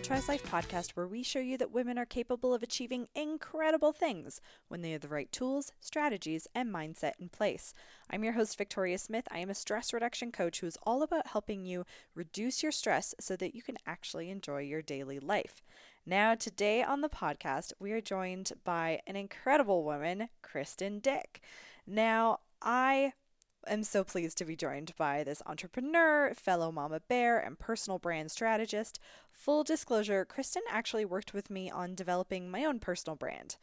Girl Tries Life podcast, where we show you that women are capable of achieving incredible things when they have the right tools, strategies, and mindset in place. I'm your host, Victoria Smith. I am a stress reduction coach who is all about helping you reduce your stress so that you can actually enjoy your daily life. Now, today on the podcast, we are joined by an incredible woman, Kristen Dick. Now, I am so pleased to be joined by this entrepreneur, fellow mama bear, and personal brand strategist. Full disclosure, Kristen actually worked with me on developing my own personal brand.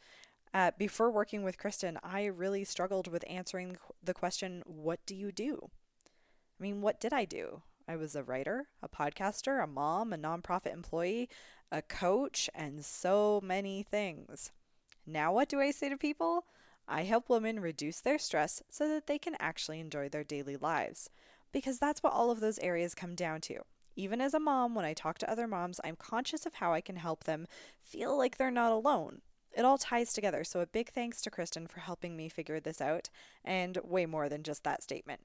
Uh, before working with Kristen, I really struggled with answering the question, What do you do? I mean, what did I do? I was a writer, a podcaster, a mom, a nonprofit employee, a coach, and so many things. Now, what do I say to people? I help women reduce their stress so that they can actually enjoy their daily lives. Because that's what all of those areas come down to. Even as a mom, when I talk to other moms, I'm conscious of how I can help them feel like they're not alone. It all ties together, so a big thanks to Kristen for helping me figure this out, and way more than just that statement.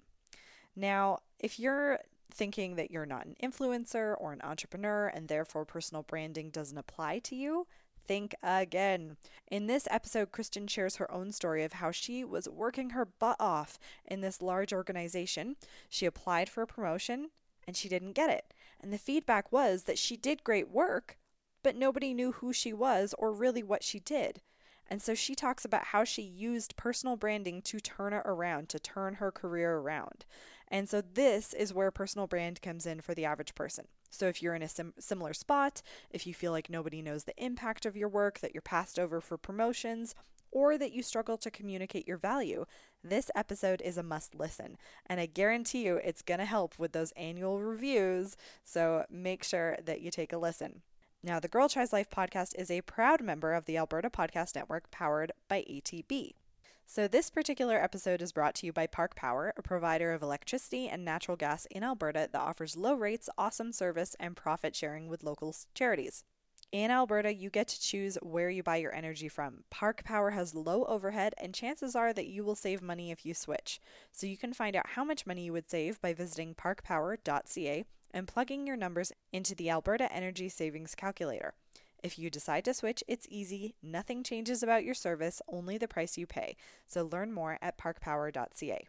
Now, if you're thinking that you're not an influencer or an entrepreneur and therefore personal branding doesn't apply to you, think again. In this episode, Kristen shares her own story of how she was working her butt off in this large organization. She applied for a promotion and she didn't get it. And the feedback was that she did great work, but nobody knew who she was or really what she did. And so she talks about how she used personal branding to turn it around, to turn her career around. And so this is where personal brand comes in for the average person. So if you're in a sim- similar spot, if you feel like nobody knows the impact of your work, that you're passed over for promotions, or that you struggle to communicate your value, this episode is a must listen. And I guarantee you it's going to help with those annual reviews. So make sure that you take a listen. Now, the Girl Tries Life podcast is a proud member of the Alberta Podcast Network powered by ATB. So, this particular episode is brought to you by Park Power, a provider of electricity and natural gas in Alberta that offers low rates, awesome service, and profit sharing with local charities. In Alberta, you get to choose where you buy your energy from. Park Power has low overhead, and chances are that you will save money if you switch. So, you can find out how much money you would save by visiting parkpower.ca and plugging your numbers into the Alberta Energy Savings Calculator. If you decide to switch, it's easy. Nothing changes about your service, only the price you pay. So learn more at parkpower.ca.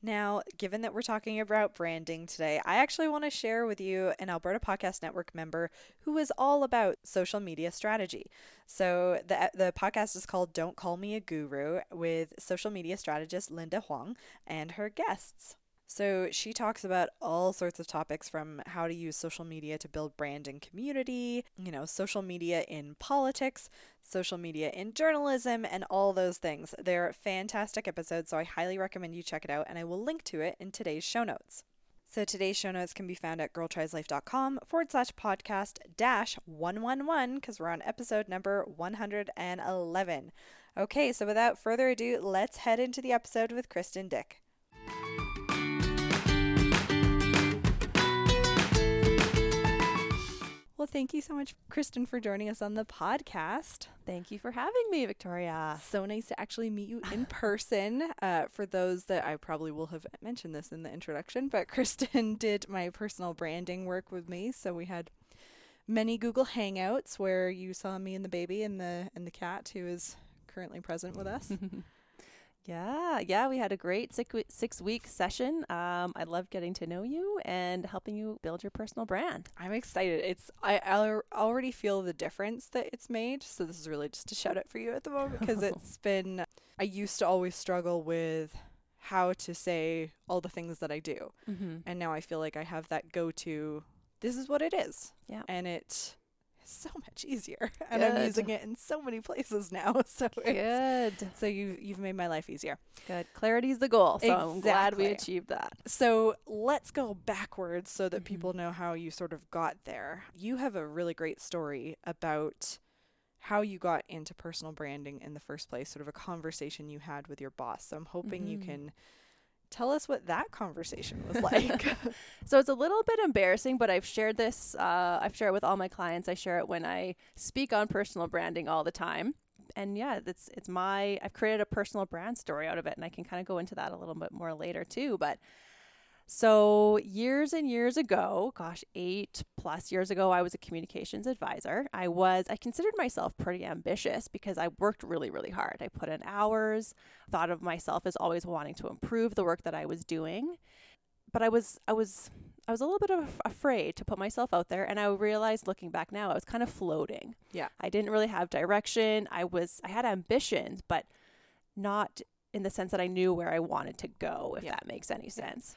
Now, given that we're talking about branding today, I actually want to share with you an Alberta Podcast Network member who is all about social media strategy. So, the, the podcast is called Don't Call Me a Guru with social media strategist Linda Huang and her guests. So she talks about all sorts of topics from how to use social media to build brand and community, you know, social media in politics, social media in journalism, and all those things. They're fantastic episodes, so I highly recommend you check it out, and I will link to it in today's show notes. So today's show notes can be found at girltrieslife.com forward slash podcast dash 111 because we're on episode number 111. Okay, so without further ado, let's head into the episode with Kristen Dick. Well, thank you so much, Kristen, for joining us on the podcast. Thank you for having me, Victoria. So nice to actually meet you in person. Uh, for those that I probably will have mentioned this in the introduction, but Kristen did my personal branding work with me. So we had many Google Hangouts where you saw me and the baby and the and the cat who is currently present with us. Yeah, yeah, we had a great six week, six week session. Um, I love getting to know you and helping you build your personal brand. I'm excited. It's I, I already feel the difference that it's made. So this is really just a shout out for you at the moment because it's been. I used to always struggle with how to say all the things that I do, mm-hmm. and now I feel like I have that go to. This is what it is. Yeah, and it so much easier and Good. I'm using it in so many places now. So Good. So you you've made my life easier. Good. Clarity is the goal. So exactly. I'm glad we achieved that. So let's go backwards so that mm-hmm. people know how you sort of got there. You have a really great story about how you got into personal branding in the first place, sort of a conversation you had with your boss. So I'm hoping mm-hmm. you can tell us what that conversation was like. so it's a little bit embarrassing, but I've shared this. Uh, I've shared it with all my clients. I share it when I speak on personal branding all the time. And yeah, it's it's my I've created a personal brand story out of it, and I can kind of go into that a little bit more later too. But So, years and years ago, gosh, eight plus years ago, I was a communications advisor. I was, I considered myself pretty ambitious because I worked really, really hard. I put in hours, thought of myself as always wanting to improve the work that I was doing. But I was, I was, I was a little bit of afraid to put myself out there. And I realized looking back now, I was kind of floating. Yeah. I didn't really have direction. I was, I had ambitions, but not in the sense that I knew where I wanted to go, if Yeah. that makes any sense.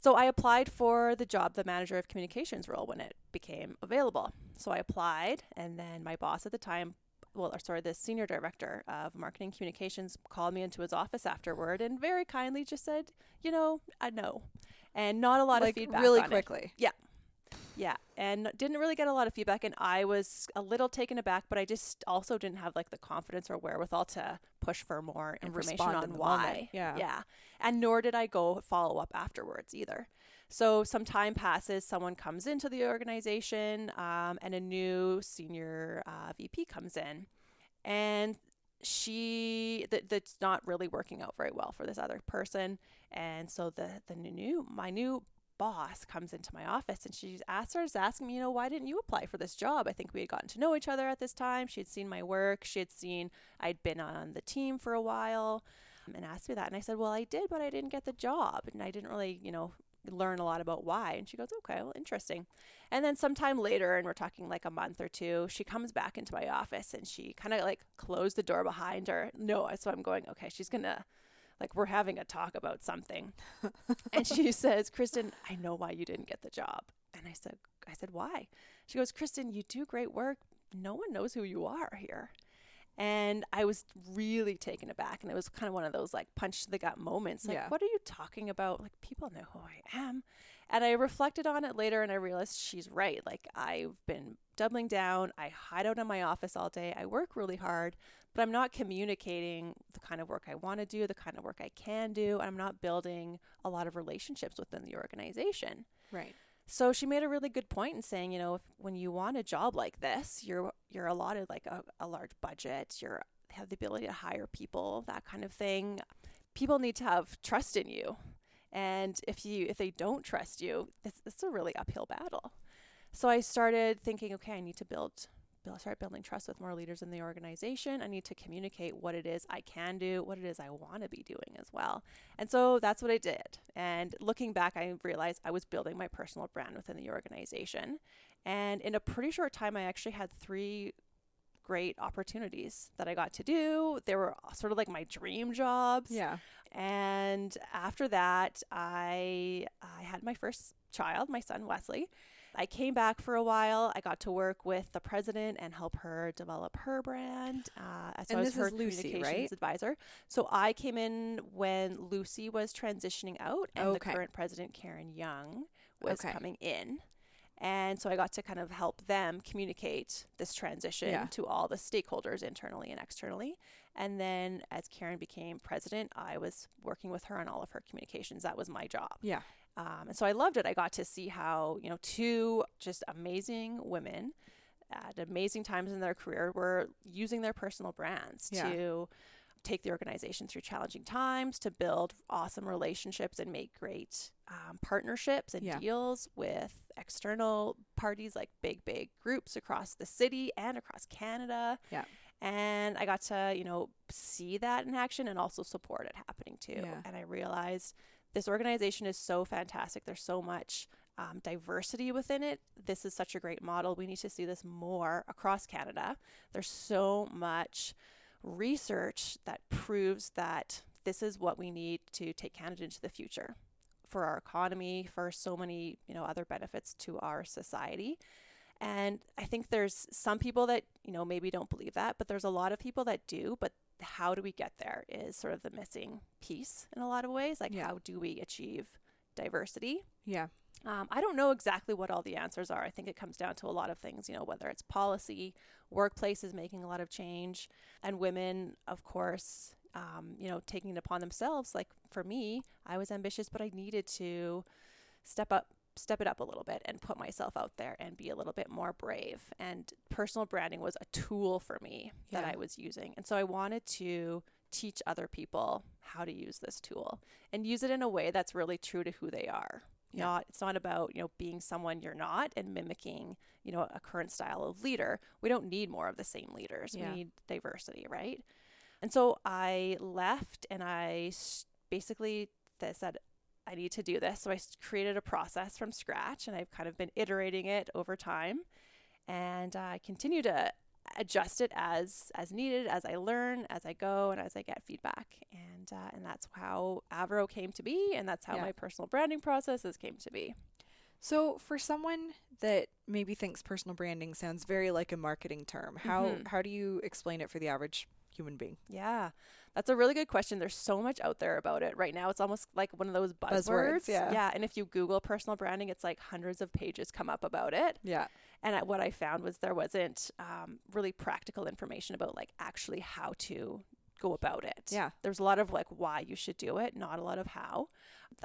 So I applied for the job, the manager of communications role, when it became available. So I applied, and then my boss at the time, well, or sorry, the senior director of marketing communications called me into his office afterward and very kindly just said, you know, I know, and not a lot like of feedback really on it. quickly. Yeah, and didn't really get a lot of feedback, and I was a little taken aback, but I just also didn't have like the confidence or wherewithal to push for more And information on in why. moment, yeah. yeah, and nor did I go follow up afterwards either. So some time passes, someone comes into the organization, um, and a new senior uh, VP comes in, and she that that's not really working out very well for this other person, and so the the new my new boss comes into my office and she starts asking me, you know, why didn't you apply for this job? I think we had gotten to know each other at this time. She had seen my work. She had seen I'd been on the team for a while um, and asked me that. And I said, well, I did, but I didn't get the job. And I didn't really, you know, learn a lot about why. And she goes, okay, well, interesting. And then sometime later, and we're talking like a month or two, she comes back into my office and she kind of like closed the door behind her. No, so I'm going, okay, she's going to like we're having a talk about something. And she says kristen i know why you didn't get the job. And i said i said why? She goes kristen you do great work. No one knows who you are here. And i was really taken aback. And it was kind of one of those like punch to the gut moments like Yeah. what are you talking about? Like people know who i am. And i reflected on it later and i realized she's right. Like i've been doubling down. I hide out in my office all day. I work really hard but I'm not communicating the kind of work I want to do, the kind of work I can do. And I'm not building a lot of relationships within the organization. Right. So she made a really good point in saying, you know, if, when you want a job like this, you're you're allotted like a, a large budget, you're have the ability to hire people, that kind of thing. People need to have trust in you. And if you if they don't trust you, it's, it's a really uphill battle. So I started thinking, okay, I need to build build, start building trust with more leaders in the organization. I need to communicate what it is I can do, what it is I want to be doing as well. And so that's what I did. And looking back, I realized I was building my personal brand within the organization. And in a pretty short time, I actually had three great opportunities that I got to do. They were sort of like my dream jobs. Yeah. And after that, I I had my first child, my son Wesley. I came back for a while. I got to work with the president and help her develop her brand. Uh, so And I was her Lucy, communications right? advisor. So I came in when Lucy was transitioning out, and Okay. the current president, Karen Young, was Okay. coming in. And so I got to kind of help them communicate this transition Yeah. to all the stakeholders internally and externally. And then as Karen became president, I was working with her on all of her communications. That was my job. Yeah. Um, and so I loved it. I got to see how, you know, two just amazing women at amazing times in their career were using their personal brands Yeah. to take the organization through challenging times, to build awesome relationships and make great um, partnerships and Yeah. deals with external parties like big, big groups across the city and across Canada. Yeah. And I got to, you know, see that in action and also support it happening too. Yeah. And I realized this organization is so fantastic. There's so much um, diversity within it. This is such a great model. We need to see this more across Canada. There's so much research that proves that this is what we need to take Canada into the future for our economy, for so many, you know, other benefits to our society. And I think there's some people that, you know, maybe don't believe that, but there's a lot of people that do, but how do we get there is sort of the missing piece in a lot of ways. Like, Yeah. how do we achieve diversity? Yeah. Um, I don't know exactly what all the answers are. I think it comes down to a lot of things, you know, whether it's policy, workplaces making a lot of change, and women, of course, um, you know, taking it upon themselves. Like for me, I was ambitious, but I needed to step up, step it up a little bit and put myself out there and be a little bit more brave. And personal branding was a tool for me that I was using. And so I wanted to teach other people how to use this tool and use it in a way that's really true to who they are. Yeah. Not it's not about, you know, being someone you're not and mimicking, you know, a current style of leader. We don't need more of the same leaders. Yeah. We need diversity, right? And so I left and I basically said I need to do this. So I created a process from scratch and I've kind of been iterating it over time. And uh, I continue to adjust it as as needed as I learn, as I go, and as I get feedback. And uh, and that's how Avro came to be, and that's how Yeah. my personal branding processes came to be. So, for someone that maybe thinks personal branding sounds very like a marketing term, how Mhm. how do you explain it for the average human being? Yeah, that's a really good question. There's so much out there about it right now. It's almost like one of those buzzwords. Buzzwords, yeah. Yeah, and if you Google personal branding, it's like hundreds of pages come up about it. Yeah. And I- what I found was there wasn't um, really practical information about like actually how to go about it. Yeah. There's a lot of like why you should do it, not a lot of how.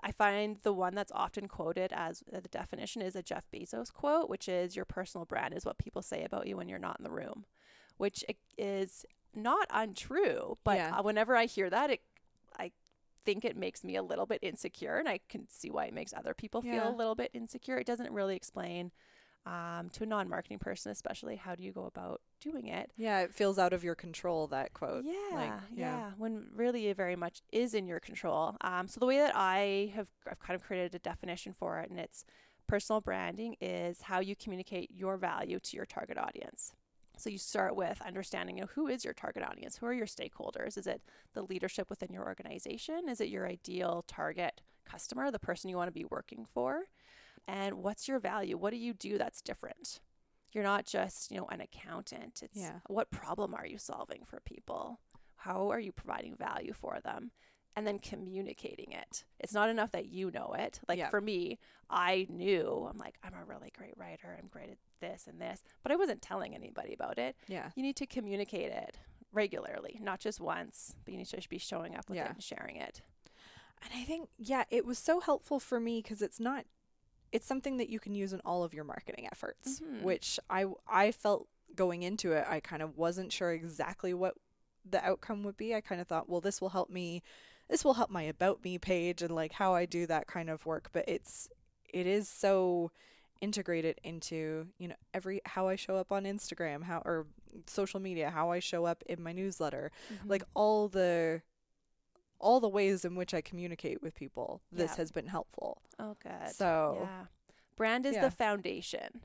I find the one that's often quoted as uh, the definition is a Jeff Bezos quote, which is your personal brand is what people say about you when you're not in the room, which is not untrue. But Yeah. whenever I hear that, it, I think it makes me a little bit insecure, and I can see why it makes other people feel a little bit insecure. It doesn't really explain um, to a non-marketing person, especially how do you go about doing it. Yeah, it feels out of your control that quote. Yeah, Like, yeah, When really it very much is in your control. Um, so the way that I have, I've kind of created a definition for it, and it's personal branding is how you communicate your value to your target audience. So you start with understanding, you know, who is your target audience? Who are your stakeholders? Is it the leadership within your organization? Is it your ideal target customer, the person you want to be working for? And what's your value? What do you do that's different? You're not just, you know, an accountant. It's Yeah. what problem are you solving for people? How are you providing value for them? And then communicating it. It's not enough that you know it. Like Yeah. for me, I knew I'm like, I'm a really great writer. I'm great at this and this, but I wasn't telling anybody about it. Yeah. You need to communicate it regularly, not just once, but you need to just be showing up with Yeah. it and sharing it. And I think, yeah, it was so helpful for me because it's not, it's something that you can use in all of your marketing efforts, Mhm. which I, I felt going into it, I kind of wasn't sure exactly what the outcome would be. I kind of thought, well, this will help me, this will help my about me page and like how I do that kind of work. But it's, it is so integrated into, you know, every, how I show up on Instagram, how, or social media, how I show up in my newsletter, like all the all the ways in which I communicate with people this Yeah. has been helpful. oh, good. So yeah, brand is Yeah. the foundation.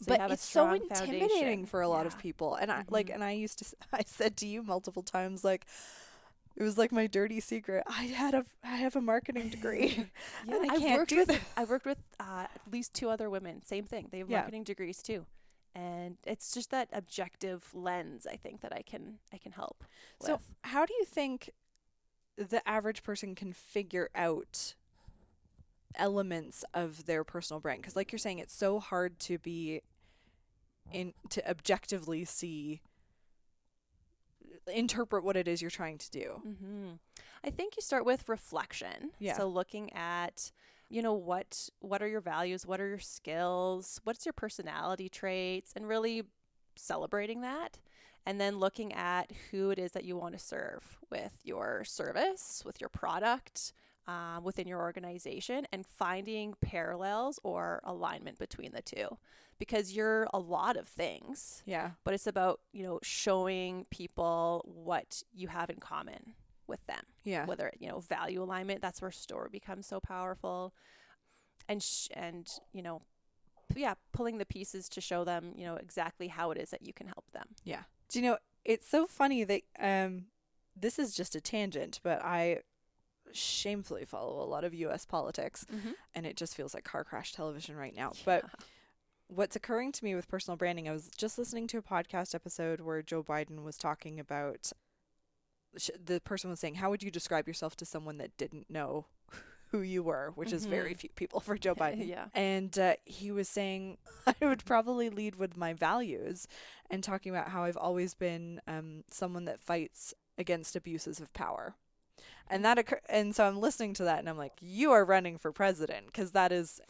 So but it's so intimidating foundation. for a lot of people. And I like Mhm. and I used to I said to you multiple times like it was like my dirty secret. I had a I have a marketing degree. Yeah, and I can't worked do with that. I've worked with uh, at least two other women. Same thing. They have Yeah. marketing degrees too, and it's just that objective lens. I think that I can I can help. So with. how do you think the average person can figure out elements of their personal brand? Because, like you're saying, it's so hard to be in to objectively see, interpret what it is you're trying to do. hmm I think you start with reflection. Yeah. So looking at, you know, what what are your values? What are your skills? What's your personality traits? And really celebrating that. And then looking at who it is that you want to serve with your service, with your product, um, within your organization, and finding parallels or alignment between the two. Because you're a lot of things Yeah. but it's about you know showing people what you have in common with them Yeah. whether you know value alignment that's where store becomes so powerful and sh- and you know p- yeah pulling the pieces to show them you know exactly how it is that you can help them Yeah. Do you know, it's so funny that um this is just a tangent, but I shamefully follow a lot of US politics and it just feels like car crash television right now. But what's occurring to me with personal branding, I was just listening to a podcast episode where Joe Biden was talking about sh- the person was saying, How would you describe yourself to someone that didn't know who you were? Which is very Mhm. few people for Joe Biden. yeah And uh, he was saying, I would probably lead with my values and talking about how I've always been um, someone that fights against abuses of power. And that occur- and so I'm listening to that and I'm like, you are running for president because that is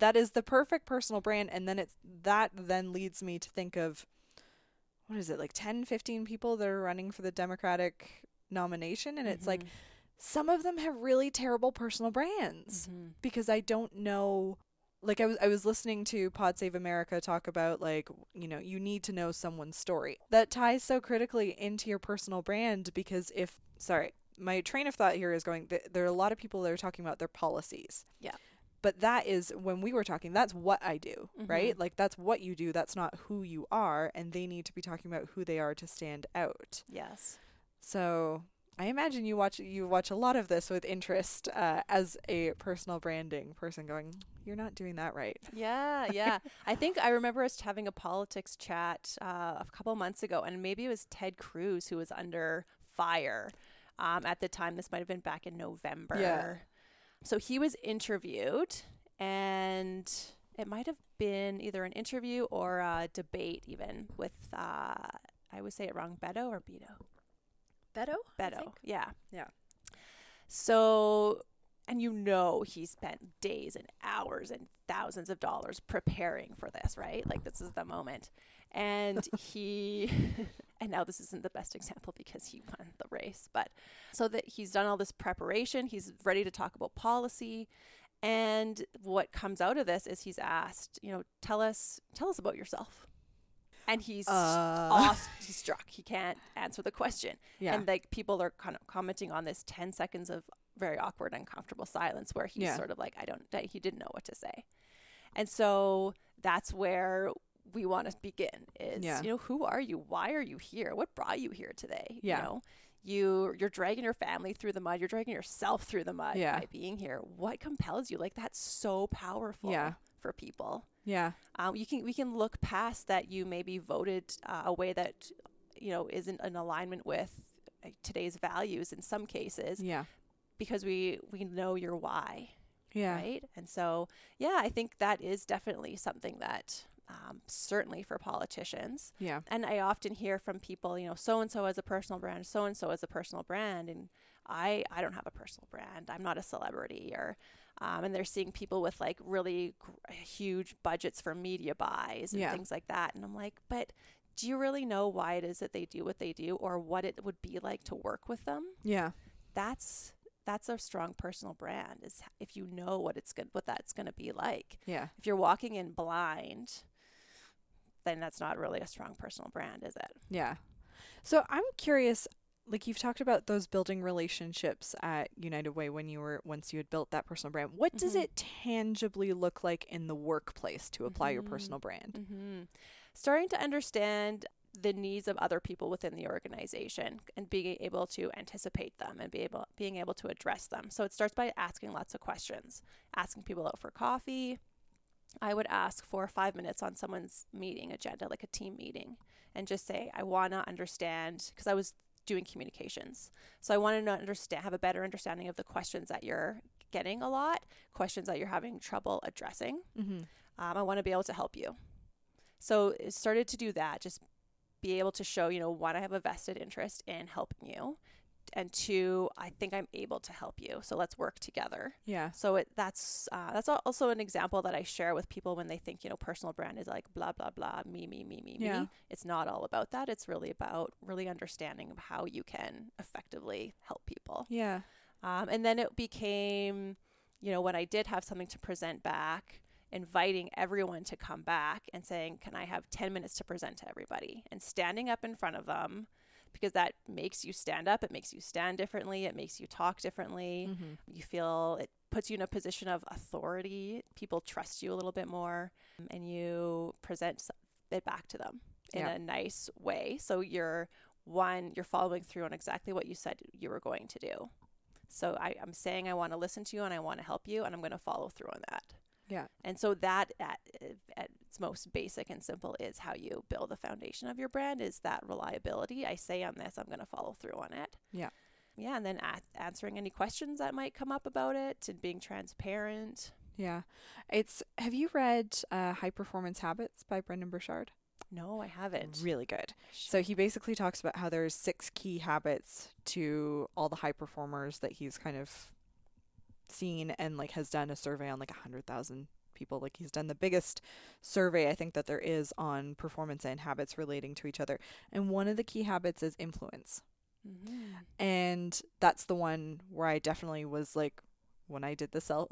that is the perfect personal brand and then it's that then leads me to think of what is it like 10 15 people that are running for the democratic nomination and it's like Mhm. some of them have really terrible personal brands Mm-hmm. because I don't know like I was I was listening to Pod Save America talk about like you know you need to know someone's story. That ties so critically into your personal brand because if sorry, my train of thought here is going th- there are a lot of people that are talking about their policies. Yeah. But that is when we were talking that's what I do, right? Mhm. Like that's what you do, that's not who you are and they need to be talking about who they are to stand out. Yes. So I imagine you watch you watch a lot of this with interest uh, as a personal branding person. Going, you're not doing that right. Yeah, yeah. I think I remember us having a politics chat uh, a couple months ago, and maybe it was Ted Cruz who was under fire um, at the time. This might have been back in November. So he was interviewed, and it might have been either an interview or a debate, even with, uh, I would say it wrong, Beto or Beto? Beto. Beto. Yeah. Yeah. So, and you know, he spent days and hours and thousands of dollars preparing for this, right? Like, this is the moment. And he, and now this isn't the best example because he won the race, but so that he's done all this preparation, he's ready to talk about policy. And what comes out of this is he's asked, you know, tell us, tell us about yourself. And he's Uh, aw- he's struck. He can't answer the question. yeah. And like people are kind of commenting on this 10 seconds of very awkward, uncomfortable silence where he's Yeah. sort of like, I don't, he didn't know what to say. And so that's where we want to begin is, Yeah. you know, who are you? Why are you here? What brought you here today? Yeah. You know, you, you're dragging your family through the mud. You're dragging yourself through the mud Yeah. by being here. What compels you? Like that's so powerful Yeah. for people. yeah. Um, you can we can look past that you maybe voted uh, a way that you know isn't in alignment with today's values in some cases Yeah. because we we know your why Yeah. right and so yeah I think that is definitely something that um, certainly for politicians Yeah. and I often hear from people you know so and so has a personal brand so and so has a personal brand and I I don't have a personal brand I'm not a celebrity or um, and they're seeing people with like really gr- huge budgets for media buys and Yeah. things like that and I'm like but do you really know why it is that they do what they do or what it would be like to work with them Yeah. that's that's a strong personal brand is if you know what it's going what that's going to be like Yeah. if you're walking in blind then that's not really a strong personal brand is it Yeah. So I'm curious like you've talked about those building relationships at United Way when you were once you had built that personal brand. What does Mhm. it tangibly look like in the workplace to apply your Mhm. personal brand? mm-hmm. starting to understand the needs of other people within the organization and being able to anticipate them and be able being able to address them so it starts by asking lots of questions asking people out for coffee I would ask for five minutes on someone's meeting agenda, like a team meeting, and just say, I want to understand, because I was doing communications. So I wanted to understand, have a better understanding of the questions that you're getting a lot, questions that you're having trouble addressing. Mm-hmm. Um, I want to be able to help you. So it started to do that, just be able to show, you know, one, I have a vested interest in helping you. And two, I think I'm able to help you. So let's work together. Yeah. So it that's uh, that's also an example that I share with people when they think you know personal brand is like blah blah blah me me me me Yeah. me. It's not all about that. It's really about really understanding how you can effectively help people. Yeah. Um, and then it became, you know, when I did have something to present back, inviting everyone to come back and saying, "Can I have ten minutes to present to everybody?" and standing up in front of them. Because that makes you stand up, it makes you stand differently, it makes you talk differently. Mm-hmm. you feel it puts you in a position of authority. People trust you a little bit more um, and you present it back to them in Yeah. a nice way. So you're one you're following through on exactly what you said you were going to do. So I, i'm saying i want to listen to you and i want to help you and i'm going to follow through on that Yeah. and so that at, at its most basic and simple is how you build the foundation of your brand is that reliability i say on this i'm going to follow through on it Yeah. yeah and then a- answering any questions that might come up about it and being transparent Yeah. It's have you read uh, High Performance Habits by Brendon Burchard? no i haven't Really good. So he basically talks about how there's six key habits to all the high performers that he's kind of seen and like has done a survey on like a hundred thousand people. Like he's done the biggest survey I think that there is on performance and habits relating to each other. And one of the key habits is influence. Mm-hmm. And that's the one where I definitely was like, when I did the self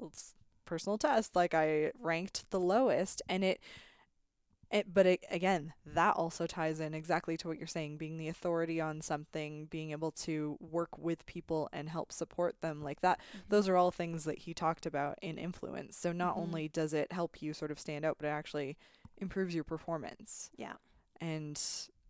personal test, like I ranked the lowest. And it, it but it, again, that also ties in exactly to what you're saying being the authority on something, being able to work with people and help support them like that. Mm-hmm. Those are all things that he talked about in influence. So not Mhm. only does it help you sort of stand out, but it actually improves your performance Yeah. and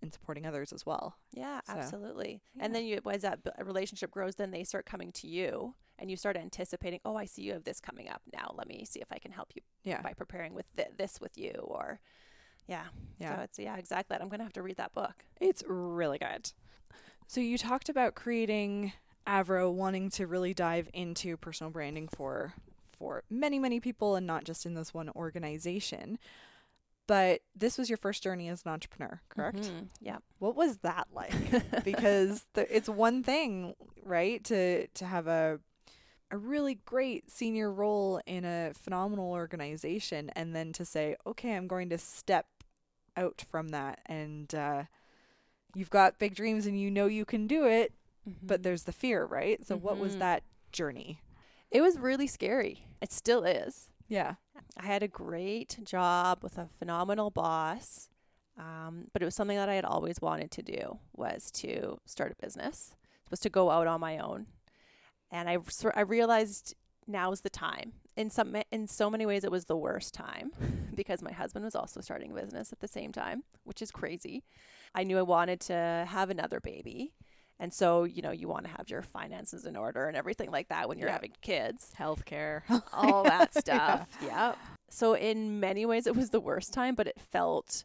in supporting others as well. Yeah, So, absolutely. yeah. And then you, as that relationship grows, then they start coming to you and you start anticipating, oh, I see you have this coming up now. Let me see if I can help you Yeah. by preparing with th- this with you or, yeah. Yeah. So it's, yeah, exactly. that. I'm going to have to read that book. It's really good. So you talked about creating Avro wanting to really dive into personal branding for for many many people and not just in this one organization. But this was your first journey as an entrepreneur, correct? Mhm. Yeah. What was that like? because the, it's one thing, right, to to have a a really great senior role in a phenomenal organization and then to say, "Okay, I'm going to step out from that and uh you've got big dreams and you know you can do it, but Mhm. there's the fear, right? So what was Mhm. that journey? it was really scary. It still is. Yeah. I had a great job with a phenomenal boss, um, but it was something that I had always wanted to do was to start a business, was to go out on my own, and I I realized now's the time. In some in so many ways, it was the worst time because my husband was also starting a business at the same time, which is crazy. I knew I wanted to have another baby. And so, you know, you want to have your finances in order and everything like that when you're Yeah. having kids Healthcare. all that stuff. yeah. So in many ways it was the worst time, but it felt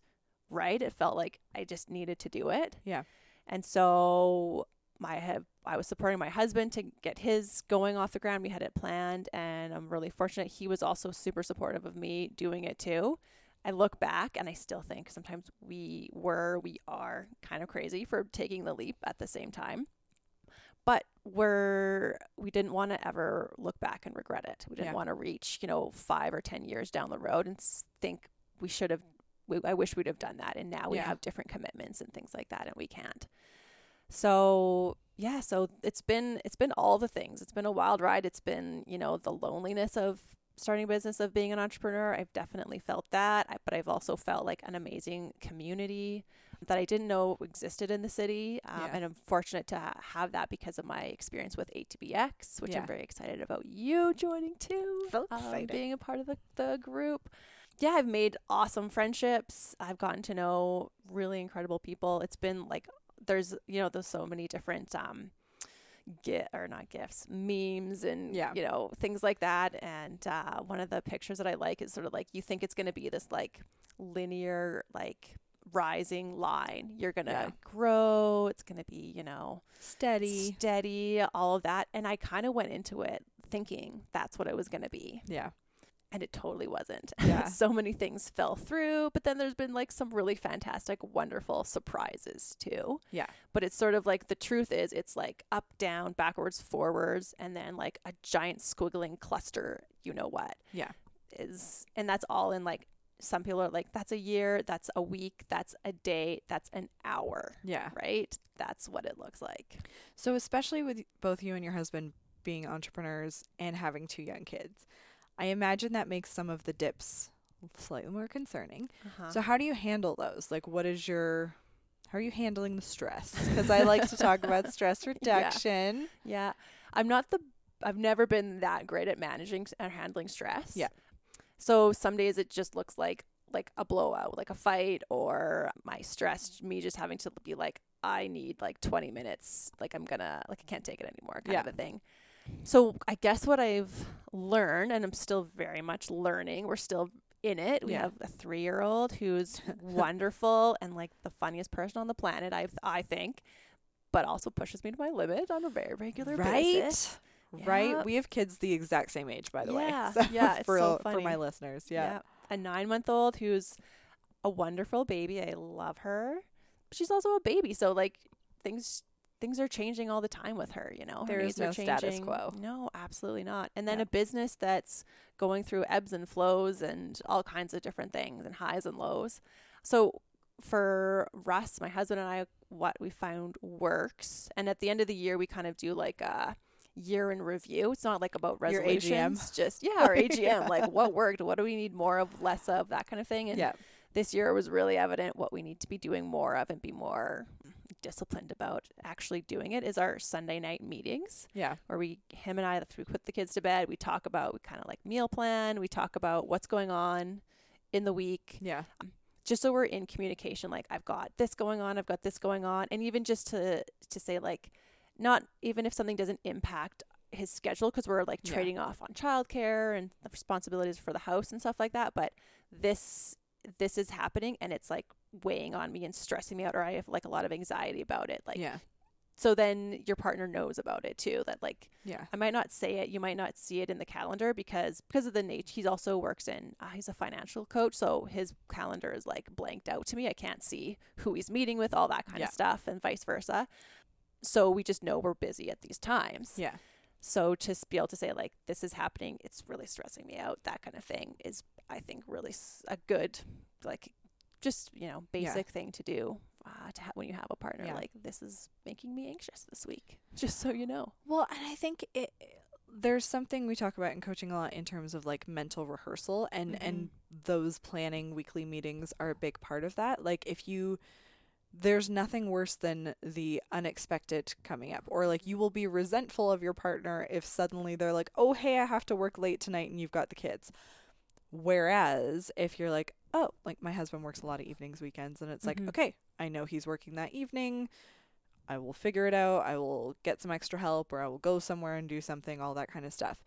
right. It felt like I just needed to do it. Yeah. And so my have I was supporting my husband to get his going off the ground. We had it planned and I'm really fortunate he was also super supportive of me doing it too. I look back and I still think sometimes we were, we are kind of crazy for taking the leap at the same time. But we're we didn't want to ever look back and regret it. We didn't Yeah. want to reach, you know, five or ten years down the road and think we should have. We, I wish we'd have done that, and now we Yeah. have different commitments and things like that, and we can't. So yeah, so it's been it's been all the things. It's been a wild ride. It's been you know the loneliness of starting a business of being an entrepreneur. I've definitely felt that, I- but I've also felt like an amazing community that I didn't know existed in the city. Um, Yeah. And I'm fortunate to ha- have that because of my experience with ATBX, which Yeah. I'm very excited about you joining too. So um, being a part of the, the group. Yeah, I've made awesome friendships. I've gotten to know really incredible people. It's been like there's you know there's so many different um get or not gifts memes and Yeah. you know things like that and uh, one of the pictures that i like is sort of like you think it's going to be this like linear like rising line you're going to Yeah. grow it's going to be you know Steady. steady all of that and i kind of went into it thinking that's what it was going to be Yeah. And it totally wasn't. Yeah. so many things fell through, but then there's been like some really fantastic, wonderful surprises too. Yeah. But it's sort of like the truth is it's like up, down, backwards, forwards, and then like a giant squiggling cluster, you know what? Yeah. Is and that's all in like some people are like, that's a year, that's a week, that's a day, that's an hour. Yeah. Right? That's what it looks like. So especially with both you and your husband being entrepreneurs and having two young kids, I imagine that makes some of the dips slightly more concerning. Uh-huh. So how do you handle those? Like what is your how are you handling the stress? Because I like to talk about stress reduction. Yeah. I'm not the I've never been that great at managing and handling stress. Yeah. So some days it just looks like like a blowout, like a fight or my stress me just having to be like I need like 20 minutes, like I'm going to like I can't take it anymore kind Yeah. of a thing. So I guess what I've learned and I'm still very much learning. We're still in it. We Yeah. have a 3-year-old who's wonderful and like the funniest person on the planet I I think but also pushes me to my limit on a very regular basis. Right? Yep. We have kids the exact same age, by the Yeah. way. So Yeah, it's for so for my listeners. Yeah. A nine month old who's a wonderful baby. I love her. But she's also a baby. So like things things are changing all the time with her, you know. Her There is needs are no status quo. No, absolutely not. And then Yeah. a business that's going through ebbs and flows and all kinds of different things and highs and lows. So for Russ, my husband and I, what we found works. And at the end of the year, we kind of do like a year in review. It's not like about Your resolutions, AGM. just yeah, our AGM, Yeah. like what worked, what do we need more of, less of, that kind of thing. And yeah. This year it was really evident what we need to be doing more of and be more disciplined about actually doing it is our Sunday night meetings Yeah. where we him and I after we put the kids to bed, we talk about we kind of like meal plan, we talk about what's going on in the week Yeah. Um, just so we're in communication like I've got this going on, I've got this going on and even just to to say like not even if something doesn't impact his schedule because we're like Yeah. trading off on childcare and the responsibilities for the house and stuff like that, but this this is happening and it's like weighing on me and stressing me out or I have like a lot of anxiety about it. Like yeah. so then your partner knows about it too that like Yeah. I might not say it. You might not see it in the calendar because because of the nature. He also works in. Uh, he's a financial coach, so his calendar is like blanked out to me. I can't see who he's meeting with, all that kind Yeah. of stuff, and vice versa. So we just know we're busy at these times. Yeah. So to be able to say like this is happening, it's really stressing me out. That kind of thing is, I think, really s- a good like just you know basic thing to do. Uh, to ha- when you have a partner Yeah. like this is making me anxious this week just so you know Well, and I think it there's something we talk about in coaching a lot in terms of like mental rehearsal and and those planning weekly meetings are a big part of that. Like if you there's nothing worse than the unexpected coming up or like you will be resentful of your partner if suddenly they're like, "Oh, hey, I have to work late tonight and you've got the kids." Whereas if you're like, "Oh, like my husband works a lot of evenings, weekends," and it's like, Mhm. "Okay, I know he's working that evening. I will figure it out. I will get some extra help or I will go somewhere and do something, all that kind of stuff.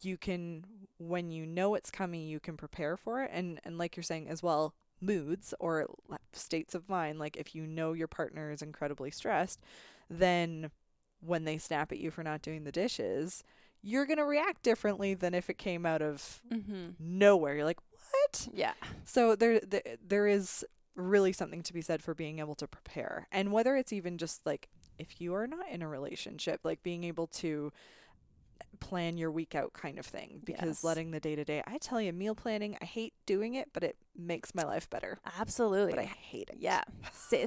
You can when you know it's coming, you can prepare for it and and like you're saying as well, moods or l- states of mind, like if you know your partner is incredibly stressed, then when they snap at you for not doing the dishes, you're going to react differently than if it came out of mm-hmm. nowhere. You're like, "What?" yeah So there, th- there is really something to be said for being able to prepare, and whether it's even just like if you are not in a relationship, like being able to plan your week out kind of thing because Yes. letting the day to day I tell you meal planning I hate doing it but it makes my life better Absolutely. but I hate it yeah.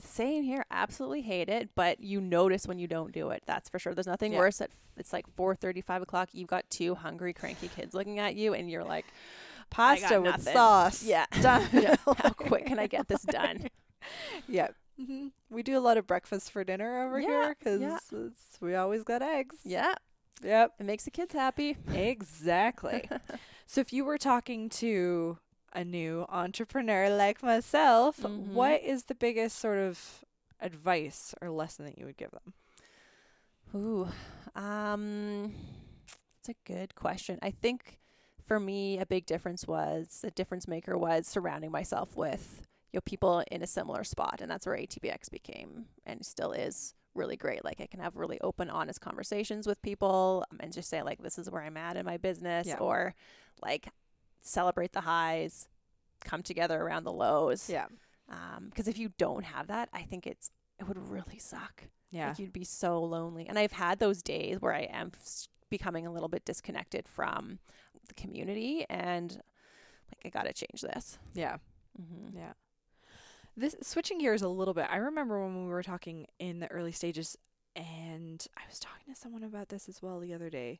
Same here. Absolutely hate it, but you notice when you don't do it. That's for sure. There's nothing Yeah. worse at it's like 4:30, 5 o'clock. You've got two hungry, cranky kids looking at you, and you're like, pasta with nothing. sauce "Yeah, done yeah. How quick can I get this done?" yeah hmm we do a lot of breakfast for dinner over Yeah, here because yeah. we always got eggs Yeah, yep it makes the kids happy. Exactly. so if you were talking to a new entrepreneur like myself, Mhm. what is the biggest sort of advice or lesson that you would give them? Ooh, um, it's a good question. I think for me, a big difference was a difference maker was surrounding myself with you know people in a similar spot, and that's where ATBX became and still is really great. Like I can have really open, honest conversations with people um, and just say like, "This is where I'm at in my business," Yeah. or like celebrate the highs, come together around the lows. Yeah. Because if you don't have that, I think it's it would really suck. Yeah. Like you'd be so lonely. And I've had those days where I am becoming a little bit disconnected from the community and like I got to change this. yeah. Mm-hmm. Yeah. This switching gears a little bit. I remember when we were talking in the early stages and I was talking to someone about this as well the other day.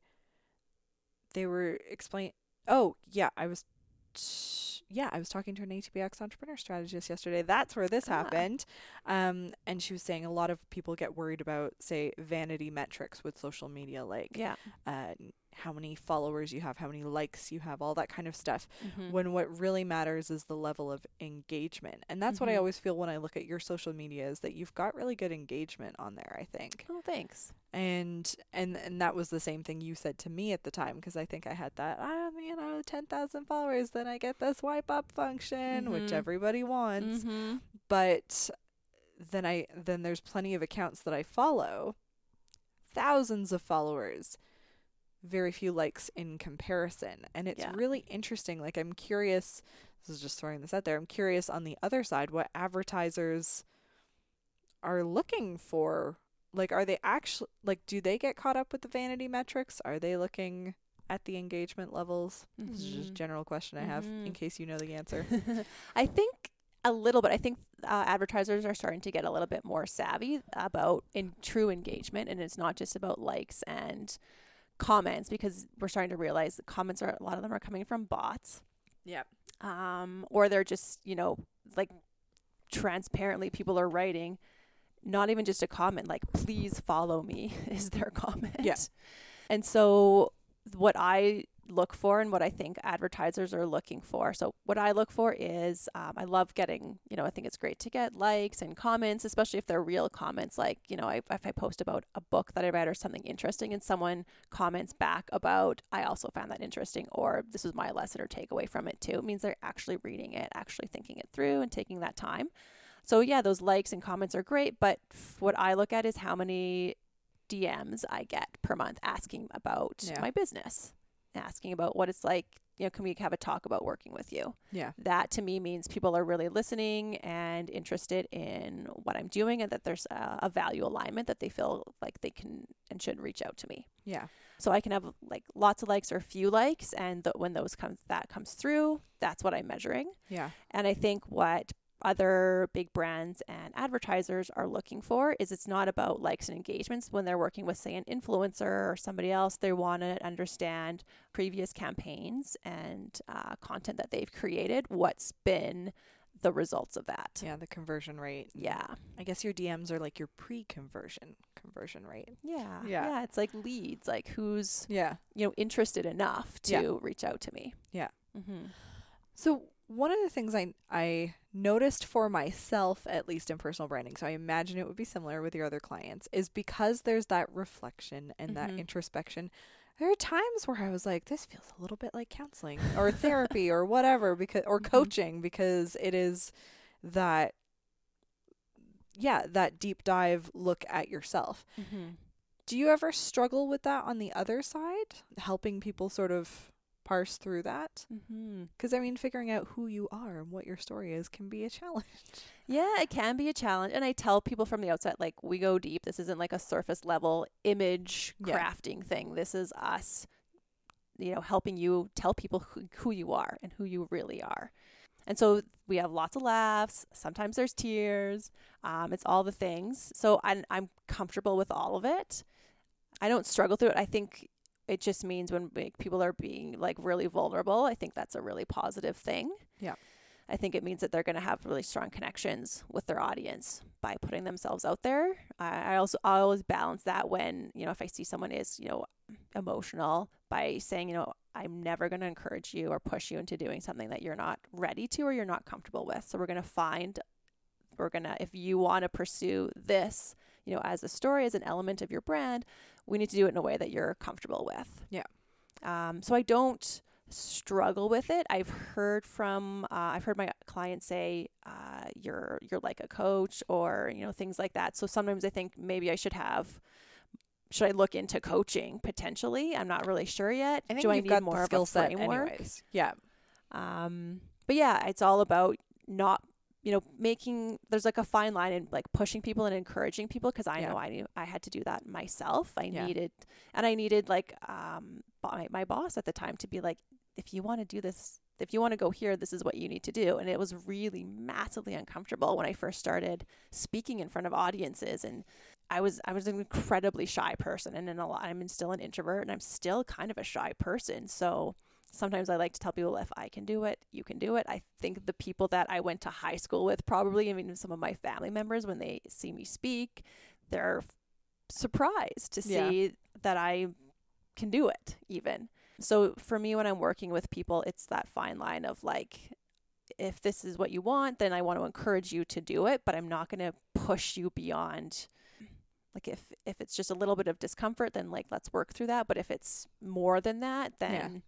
They were explain Oh, yeah, I was t- yeah, I was talking to an ATBX entrepreneur strategist yesterday. That's where this Ah. happened. Um and she was saying a lot of people get worried about say vanity metrics with social media like Yeah. uh how many followers you have, how many likes you have, all that kind of stuff Mm-hmm. when what really matters is the level of engagement. And that's what I Mhm. always feel when I look at your social media is that you've got really good engagement on there, I think. oh, thanks. And and and that was the same thing you said to me at the time because I think I had that ah, you know, 10,000 followers then I get this wipe up function which Mhm. everybody wants. Mm-hmm. But then I then there's plenty of accounts that I follow thousands of followers very few likes in comparison and it's Yeah. really interesting like i'm curious this is just throwing this out there i'm curious on the other side what advertisers are looking for like are they actually like do they get caught up with the vanity metrics are they looking at the engagement levels this is just a Mhm. general question i have in Mhm. case you know the answer I think a little bit. I think uh, advertisers are starting to get a little bit more savvy about in true engagement, and it's not just about likes and comments because we're starting to realize that comments are a lot of them are coming from bots. Yeah. Um, or they're just you know like transparently people are writing not even just a comment like please follow me is their comment Yeah. and so what i look for and what i think advertisers are looking for. So what i look for is um, i love getting you know i think it's great to get likes and comments especially if they're real comments. Like you know I, if i post about a book that i read or something interesting and someone comments back about i also found that interesting or this was my lesson or takeaway from it too. It means they're actually reading it actually thinking it through and taking that time. So yeah, those likes and comments are great, but what I look at is how many DMs I get per month asking about Yeah. my business, asking about what it's like. You know, can we have a talk about working with you? Yeah. That to me means people are really listening and interested in what I'm doing, and that there's a, a value alignment that they feel like they can and should reach out to me. Yeah. So I can have like lots of likes or a few likes, and th- when those comes that comes through, that's what I'm measuring. Yeah. And I think what other big brands and advertisers are looking for is it's not about likes and engagements when they're working with say an influencer or somebody else they want to understand previous campaigns and uh, content that they've created what's been the results of that Yeah. The conversion rate. yeah I guess your DMs are like your pre-conversion conversion rate. yeah Yeah. yeah it's like leads like who's Yeah. you know interested enough to Yeah. reach out to me Yeah. mm-hmm. So one of the things I I noticed for myself, at least in personal branding, so I imagine it would be similar with your other clients, is because there's that reflection and that Mhm. introspection. There are times where I was like, this feels a little bit like counseling or therapy or whatever because or Mhm. coaching because it is that yeah, that deep dive look at yourself. Mm-hmm. Do you ever struggle with that on the other side, helping people sort of parse through that? Mm-hmm. Because I mean, figuring out who you are and what your story is can be a challenge. Yeah, it can be a challenge. And I tell people from the outset, like, we go deep. This isn't like a surface level image Yeah. crafting thing. This is us, you know, helping you tell people who, who you are and who you really are. And so we have lots of laughs. Sometimes there's tears. Um, it's all the things. So I'm, I'm comfortable with all of it. I don't struggle through it. I think it just means when like, people are being like really vulnerable, I think that's a really positive thing. Yeah. I think it means that they're going to have really strong connections with their audience by putting themselves out there. I, I also I always balance that when you know if I see someone is you know emotional by saying you know I'm never going to encourage you or push you into doing something that you're not ready to or you're not comfortable with. So we're going to find we're going to if you want to pursue this you know as a story as an element of your brand, we need to do it in a way that you're comfortable with. Yeah. Um, so I don't struggle with it. I've heard from uh, I've heard my clients say uh, you're you're like a coach or you know things like that. So sometimes I think maybe I should have should I look into coaching potentially? I'm not really sure yet. I think Do I you've need got more the of skill a set framework? anyways. Yeah. Um, but yeah, it's all about not you know making there's like a fine line in like pushing people and encouraging people because I Yeah. know I knew I had to do that myself. I Yeah. needed and I needed like um my, my boss at the time to be like if you want to do this if you want to go here this is what you need to do and it was really massively uncomfortable when I first started speaking in front of audiences and I was I was an incredibly shy person and in a lot I'm still an introvert and I'm still kind of a shy person so sometimes I like to tell people if I can do it, you can do it. I think the people that I went to high school with, probably, I mean, some of my family members, when they see me speak, they're surprised to Yeah. see that I can do it, even. So for me, when I'm working with people, it's that fine line of like, if this is what you want, then I want to encourage you to do it, but I'm not going to push you beyond like if if it's just a little bit of discomfort then like let's work through that but if it's more than that then Yeah.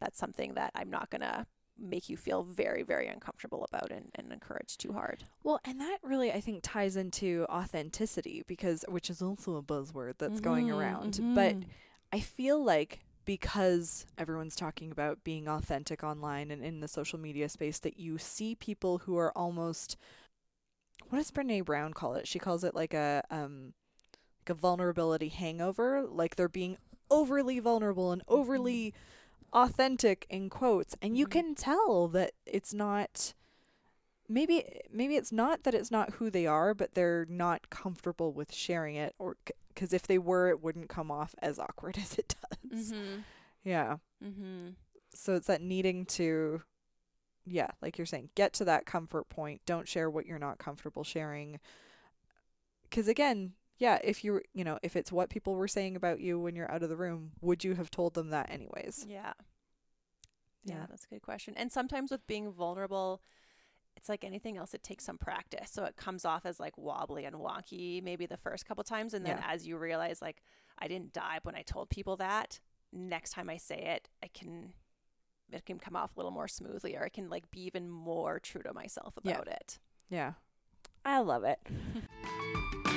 That's something that I'm not going to make you feel very, very uncomfortable about and, and encourage too hard. Well, and that really I think ties into authenticity because which is also a buzzword that's going Mhm, around. But mhm. I feel like because everyone's talking about being authentic online and in the social media space that you see people who are almost what does Brene Brown call it? She calls it like a um like a vulnerability hangover, like they're being overly vulnerable and overly authentic in quotes and you Mhm. can tell that it's not maybe maybe it's not that it's not who they are, but they're not comfortable with sharing it or cuz if they were it wouldn't come off as awkward as it does. Mhm. Yeah. Mhm. So it's that needing to yeah, like you're saying, get to that comfort point. Don't share what you're not comfortable sharing. Cuz again, yeah, if you you know, if it's what people were saying about you when you're out of the room, would you have told them that anyways? Yeah. yeah. Yeah. that's a good question. And sometimes with being vulnerable, it's like anything else, it takes some practice. So it comes off as like wobbly and wonky maybe the first couple times. And then Yeah. as you realize, like, I didn't dive when I told people that, next time I say it, I can. It can come off a little more smoothly, or I can like be even more true to myself Yeah. about it. Yeah. I love it.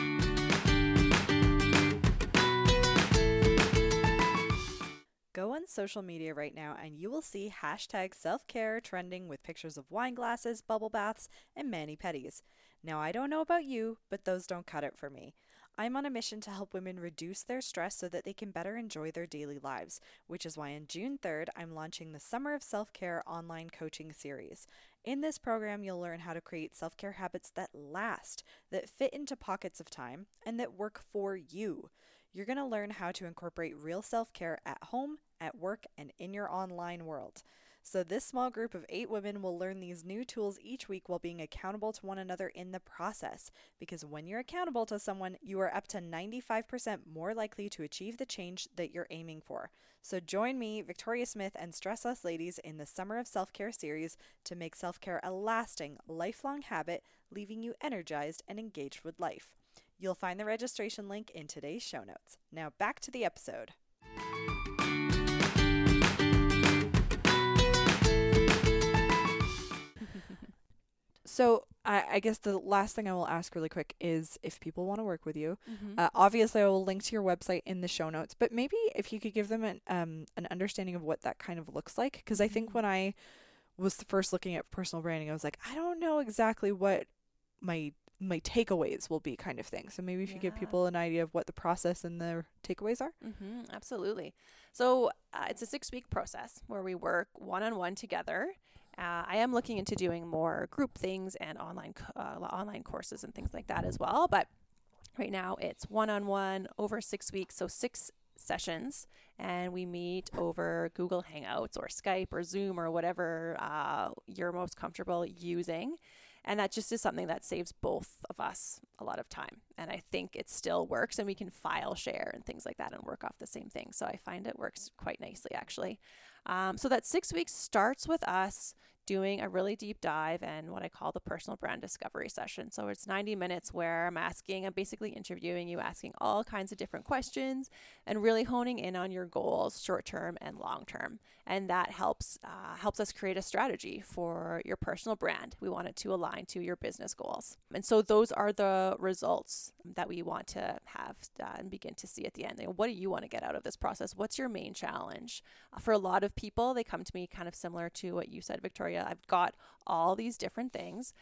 Go on social media right now and you will see hashtag self care trending with pictures of wine glasses, bubble baths, and mani pedis. Now, I don't know about you, but those don't cut it for me. I'm on a mission to help women reduce their stress so that they can better enjoy their daily lives, which is why on June 3rd, I'm launching the Summer of Self Care online coaching series. In this program, you'll learn how to create self care habits that last, that fit into pockets of time, and that work for you. You're going to learn how to incorporate real self care at home, at work, and in your online world. So, this small group of eight women will learn these new tools each week while being accountable to one another in the process. Because when you're accountable to someone, you are up to 95% more likely to achieve the change that you're aiming for. So, join me, Victoria Smith, and Stress Less Ladies in the Summer of Self Care series to make self care a lasting, lifelong habit, leaving you energized and engaged with life. You'll find the registration link in today's show notes. Now, back to the episode. So, I, I guess the last thing I will ask really quick is if people want to work with you. Mm-hmm. Uh, obviously, I will link to your website in the show notes, but maybe if you could give them an um an understanding of what that kind of looks like, because I think Mhm. when I was first looking at personal branding, I was like, I don't know exactly what my my takeaways will be, kind of thing. So maybe if you give people an idea of what the process and the takeaways are. Mm-hmm, absolutely. So uh, it's a six week process where we work one on one together. Uh, I am looking into doing more group things and online co- uh, online courses and things like that as well. But right now it's one on one over six weeks, so six sessions, and we meet over Google Hangouts or Skype or Zoom or whatever uh, you're most comfortable using. And that just is something that saves both of us a lot of time. And I think it still works, and we can file share and things like that and work off the same thing. So I find it works quite nicely, actually. Um, so that six weeks starts with us doing a really deep dive and what I call the personal brand discovery session. So it's 90 minutes where I'm asking, I'm basically interviewing you, asking all kinds of different questions and really honing in on your goals, short term and long term. And that helps uh, helps us create a strategy for your personal brand. We want it to align to your business goals. And so those are the results that we want to have uh, and begin to see at the end. What do you want to get out of this process? What's your main challenge? Uh, for a lot of people, they come to me kind of similar to what you said, Victoria. I've got all these different things.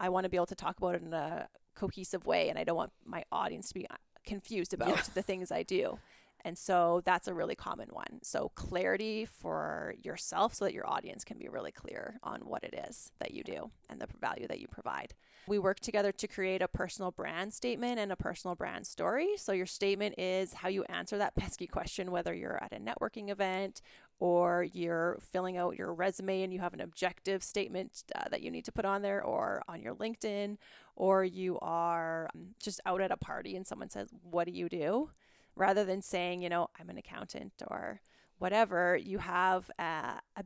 I want to be able to talk about it in a cohesive way, and I don't want my audience to be uh, confused about Yeah. the things I do. And so that's a really common one. So clarity for yourself so that your audience can be really clear on what it is that you do and the value that you provide. We work together to create a personal brand statement and a personal brand story. So your statement is how you answer that pesky question whether you're at a networking event or you're filling out your resume and you have an objective statement uh, that you need to put on there or on your LinkedIn or you are um, just out at a party and someone says, "What do you do?" rather than saying, you know, I'm an accountant or whatever, you have a, a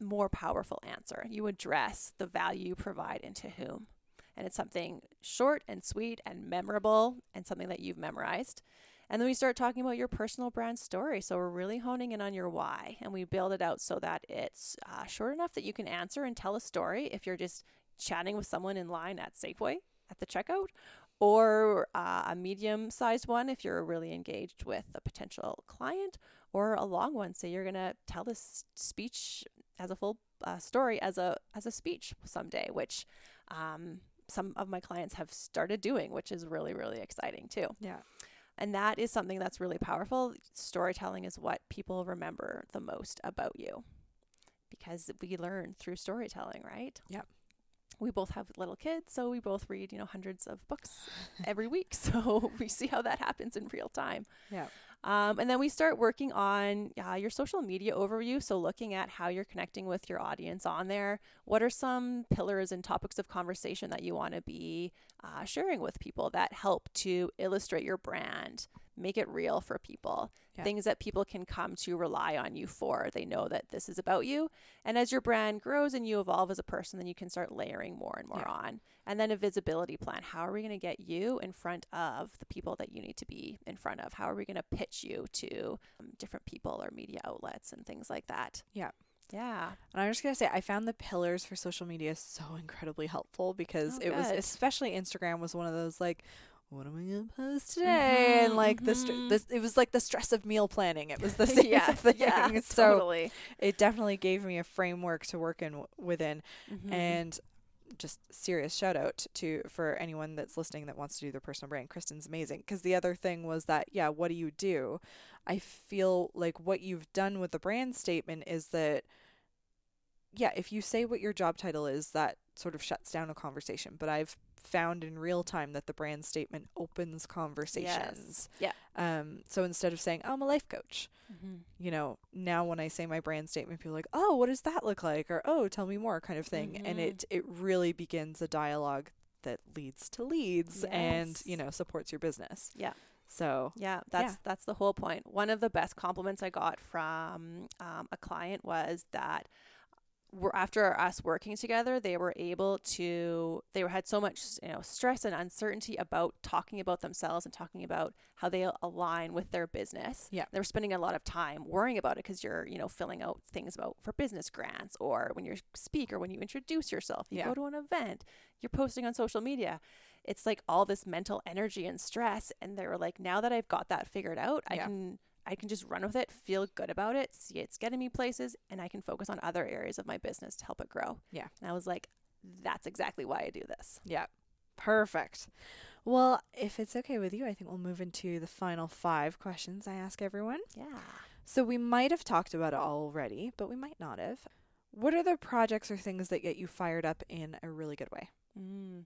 more powerful answer. You address the value you provide and to whom. And it's something short and sweet and memorable and something that you've memorized. And then we start talking about your personal brand story. So we're really honing in on your why and we build it out so that it's uh, short enough that you can answer and tell a story if you're just chatting with someone in line at Safeway at the checkout or uh, a medium sized one if you're really engaged with a potential client, or a long one. Say you're going to tell this speech as a full uh, story as a as a speech someday, which um, some of my clients have started doing, which is really really exciting too. Yeah. And that is something that's really powerful. Storytelling is what people remember the most about you because we learn through storytelling, right? Yep. we both have little kids, so we both read, you know, hundreds of books every week. So we see how that happens in real time. Yeah. Um, and then we start working on uh, your social media overview. So, looking at how you're connecting with your audience on there. What are some pillars and topics of conversation that you want to be uh, sharing with people that help to illustrate your brand, make it real for people? Yeah. Things that people can come to rely on you for. They know that this is about you. And as your brand grows and you evolve as a person, then you can start layering more and more Yeah. on. And then a visibility plan. How are we going to get you in front of the people that you need to be in front of? How are we going to pitch you to um, different people or media outlets and things like that? Yeah. Yeah. And I'm just gonna say I found the pillars for social media so incredibly helpful because Oh, it was especially Instagram was one of those like what am I gonna post today? And Mhm, like the str- mhm. this, it was like the stress of meal planning. It was the same yeah. thing. Yeah. so totally. it definitely gave me a framework to work in w- within. Mhm. And just serious shout out to for anyone that's listening that wants to do their personal brand. Kristen's amazing because the other thing was that yeah, what do you do? I feel like what you've done with the brand statement is that yeah, if you say what your job title is, that sort of shuts down a conversation. But I've found in real time that the brand statement opens conversations. Yeah. Um, so instead of saying, oh, I'm a life coach, Mhm. you know, now when I say my brand statement, people are like, oh, what does that look like? Or, oh, tell me more kind of thing. And Mhm. it, it really begins a dialogue that leads to leads and, you know, supports your business. Yeah. So, Yeah, that's Yeah. that's the whole point. One of the best compliments I got from um, a client was that after us working together, they were able to they were had so much you know stress and uncertainty about talking about themselves and talking about how they align with their business. Yeah. they were spending a lot of time worrying about it because you're you know filling out things about for business grants or when you speak or when you introduce yourself, you Yeah. go to an event, you're posting on social media it's like all this mental energy and stress and they were like now that i've got that figured out i can i can just run with it feel good about it see it's getting me places and i can focus on other areas of my business to help it grow Yeah. and i was like that's exactly why i do this yeah, perfect. Well, if it's okay with you, I think we'll move into the final five questions I ask everyone. yeah So we might have talked about it already, but we might not have. What are the projects or things that get you fired up in a really good way? mm.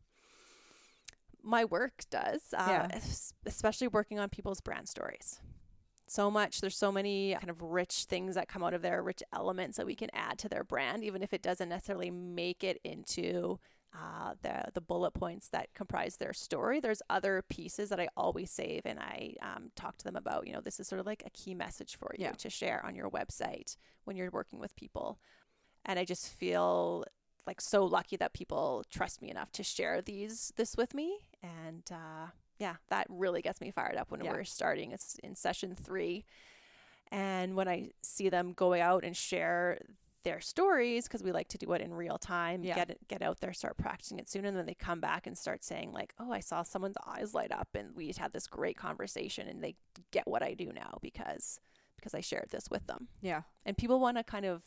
my work does uh, Yeah. especially working on people's brand stories so much. There's so many kind of rich things that come out of there rich elements that we can add to their brand even if it doesn't necessarily make it into uh, the the bullet points that comprise their story. There's other pieces that i always save and i um, talk to them about. You know this is sort of like a key message for you Yeah. to share on your website when you're working with people. And i just feel like so lucky that people trust me enough to share these this with me. And uh, yeah that really gets me fired up when Yeah. we're starting it's in session three and when i see them go out and share their stories because we like to do it in real time Yeah. get it get out there start practicing it soon and then they come back and start saying like oh i saw someone's eyes light up and we had this great conversation and they get what i do now because because i shared this with them Yeah. and people want to kind of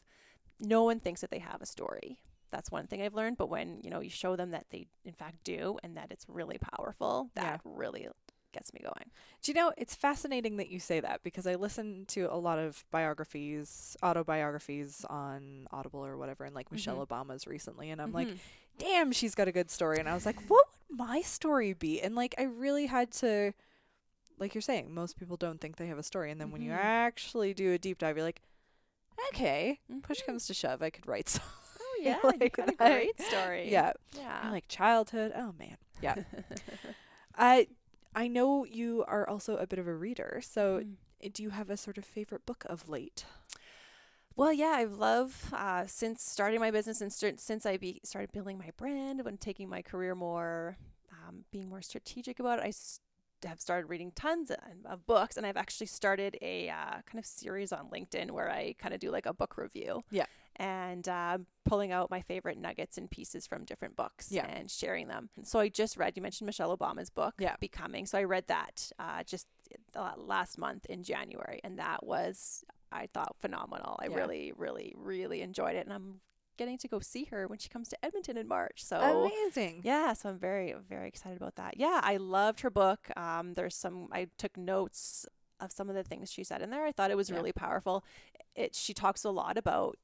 no one thinks that they have a story that's one thing i've learned but when you know you show them that they in fact do and that it's really powerful that really gets me going Do you know, it's fascinating that you say that because I listen to a lot of biographies, autobiographies on Audible or whatever, and like Michelle Obama's recently. And I'm like, Mhm. damn, she's got a good story. And I was like, what would my story be? And like, I really had to, like you're saying, most people don't think they have a story. And then when you Mhm. actually do a deep dive, you're like, okay, push Mhm. comes to shove, I could write some. yeah like you got a great story Yeah. yeah like childhood. Oh man. Yeah. I I know you are also a bit of a reader. So Mm. uh, do you have a sort of favorite book of late? Well, yeah, I love uh, since starting my business and st- since I be- started building my brand, when taking my career more, um, being more strategic about it. it, I s- have started reading tons of, books, and I've actually started a uh, kind of series on LinkedIn where I kind of do like a book review. Yeah. And uh, pulling out my favorite nuggets and pieces from different books Yeah. and sharing them. So I just read, you mentioned Michelle Obama's book, Yeah. Becoming. So I read that uh, just last month in January, and that was I thought phenomenal. I Yeah. really, really, really enjoyed it, and I'm getting to go see her when she comes to Edmonton in March. So Amazing. yeah, so I'm very, very excited about that. Yeah, I loved her book. Um, there's some I took notes of some of the things she said in there. I thought it was Yeah. really powerful. It she talks a lot about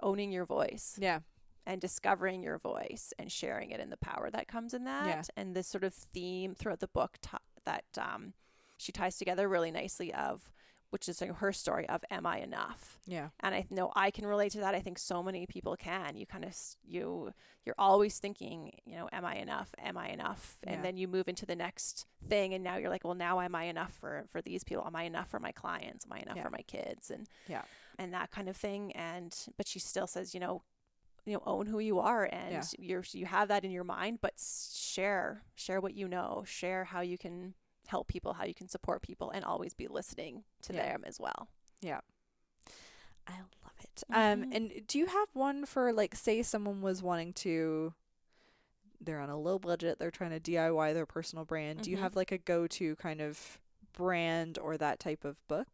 owning your voice Yeah. and discovering your voice and sharing it and the power that comes in that. Yeah. And this sort of theme throughout the book t- that um, she ties together really nicely of which is her story of am I enough? Yeah. And I know I can relate to that. I think so many people can. You kind of you you're always thinking, you know, am I enough? Am I enough? And Yeah. then you move into the next thing, and now you're like, well, now am I enough for for these people? Am I enough for my clients? Am I enough Yeah. for my kids? And Yeah. and that kind of thing. And but she still says, you know, you know, own who you are, and Yeah. you're you have that in your mind, but s- share share what you know, share how you can help people, how you can support people, and always be listening to Yeah. them as well. Yeah. I love it. Um, Mhm. and do you have one for like, say, someone was wanting to, they're on a low budget, they're trying to DIY their personal brand. Do you Mhm. have like a go-to kind of brand or that type of book?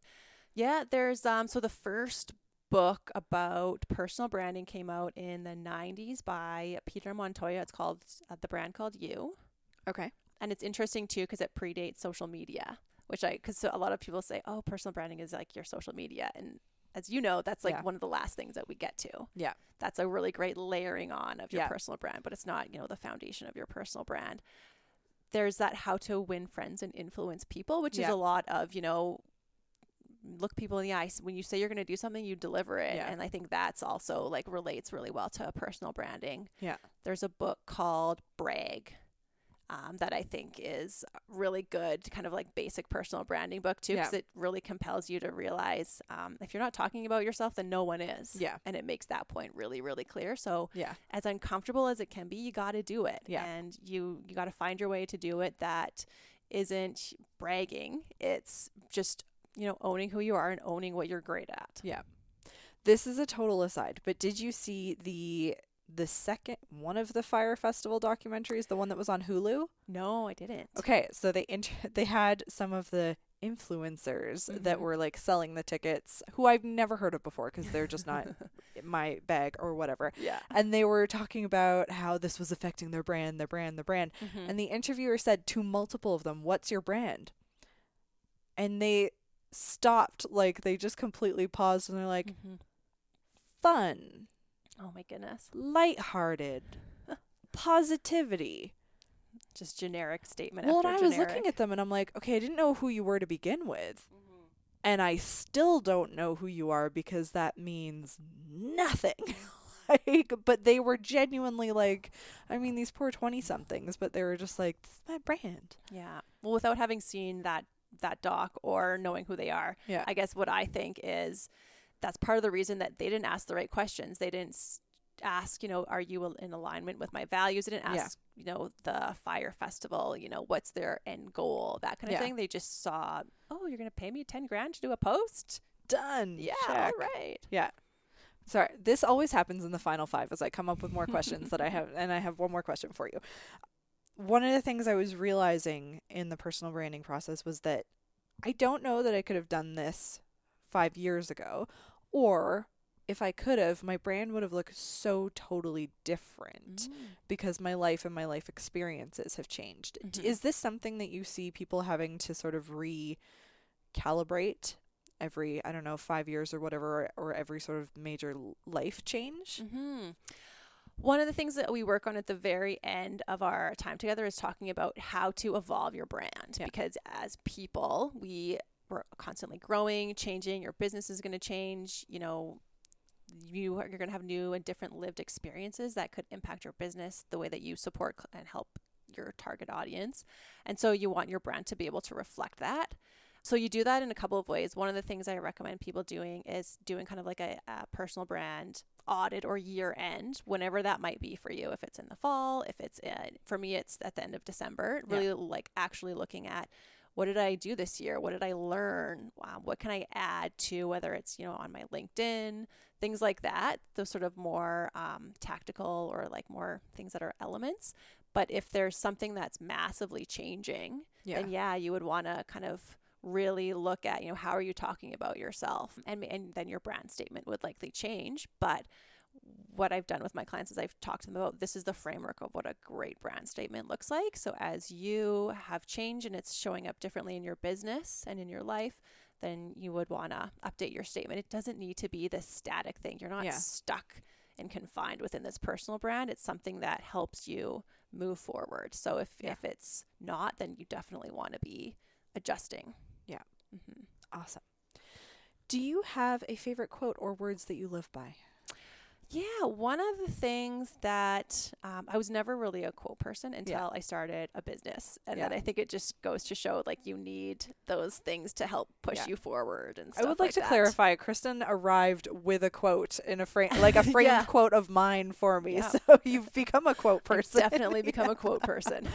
Yeah, there's um so the first book about personal branding came out in the 90s by Peter Montoya. It's called uh, The Brand Called You. Okay. And it's interesting too because it predates social media, which I cuz a lot of people say, "Oh, personal branding is like your social media." And as you know, that's like Yeah. one of the last things that we get to. Yeah. That's a really great layering on of your Yeah. personal brand, but it's not, you know, the foundation of your personal brand. There's that how to win friends and influence people, which is a lot of, you know, look people in the eyes when you say you're going to do something you deliver it Yeah. and i think that's also like relates really well to personal branding Yeah. there's a book called brag um, that i think is really good kind of like basic personal branding book too because Yeah. it really compels you to realize um, if you're not talking about yourself then no one is Yeah. and it makes that point really really clear so Yeah. as uncomfortable as it can be, you got to do it. Yeah. And you you got to find your way to do it that isn't bragging. It's just, you know, owning who you are and owning what you're great at. Yeah. This is a total aside, but did you see the the second one of the Fyre Festival documentaries, the one that was on Hulu? No, I didn't. Okay, so they int- they had some of the influencers that Mhm. were like selling the tickets who I've never heard of before because they're just not my bag or whatever. yeah. And they were talking about how this was affecting their brand, their brand, their brand. Mhm. And the interviewer said to multiple of them, "What's your brand?" And they stopped like they just completely paused and they're like, Mhm. "Fun, oh my goodness. lighthearted, positivity." Just generic statement Well, and I was generic. looking at them and I'm like, "Okay, I didn't know who you were to begin with." Mhm. and I still don't know who you are because that means nothing. like, but they were genuinely like, I mean, these poor twenty somethings, but they were just like, this is my brand. Yeah. Well, without having seen that that doc or knowing who they are, Yeah, I guess what I think is that's part of the reason that they didn't ask the right questions. They didn't ask, you know, are you in alignment with my values? They didn't Yeah. ask, you know, the Fyre Festival, you know, what's their end goal, that kind of Yeah. thing. They just saw, oh, you're going to pay me 10 grand to do a post? done. Yeah, Check. all right. Yeah. Sorry, this always happens in the final five as I come up with more questions that I have, and I have one more question for you. One of the things I was realizing in the personal branding process was that I don't know that I could have done this five years ago, or if I could have, my brand would have looked so totally different because my life and my life experiences have changed. D Mhm. Is this something that you see people having to sort of recalibrate every, I don't know, five years or whatever, or, or every sort of major life change? hmm One of the things that we work on at the very end of our time together is talking about how to evolve your brand Yeah. because as people, we we're constantly growing, changing. Your business is going to change. You know, you are, you're going to have new and different lived experiences that could impact your business, the way that you support and help your target audience, and so you want your brand to be able to reflect that. So you do that in a couple of ways. One of the things I recommend people doing is doing kind of like a, a personal brand audit or year end, whenever that might be for you. If it's in the fall, if it's in, for me, it's at the end of December. Yeah. Really like actually looking at what did I do this year? What did I learn? Wow, what can I add to whether it's you know on my LinkedIn, things like that. Those sort of more um, tactical or like more things that are elements. But if there's something that's massively changing, Yeah. then yeah, you would want to kind of really look at, you know, how are you talking about yourself? And, and then your brand statement would likely change. But what I've done with my clients is I've talked to them about this is the framework of what a great brand statement looks like. So as you have changed and it's showing up differently in your business and in your life, then you would want to update your statement. It doesn't need to be this static thing. You're not Yeah. stuck and confined within this personal brand. It's something that helps you move forward. So if Yeah. if it's not, then you definitely want to be adjusting. Yeah. hmm Awesome. Do you have a favorite quote or words that you live by? Yeah, one of the things that um, I was never really a quote person until Yeah. I started a business, and Yeah. then I think it just goes to show like you need those things to help push Yeah. you forward and I would like, to that. clarify. Kristen arrived with a quote in a frame, like a framed quote of mine for me. So you've become a quote I've person. definitely become a quote person.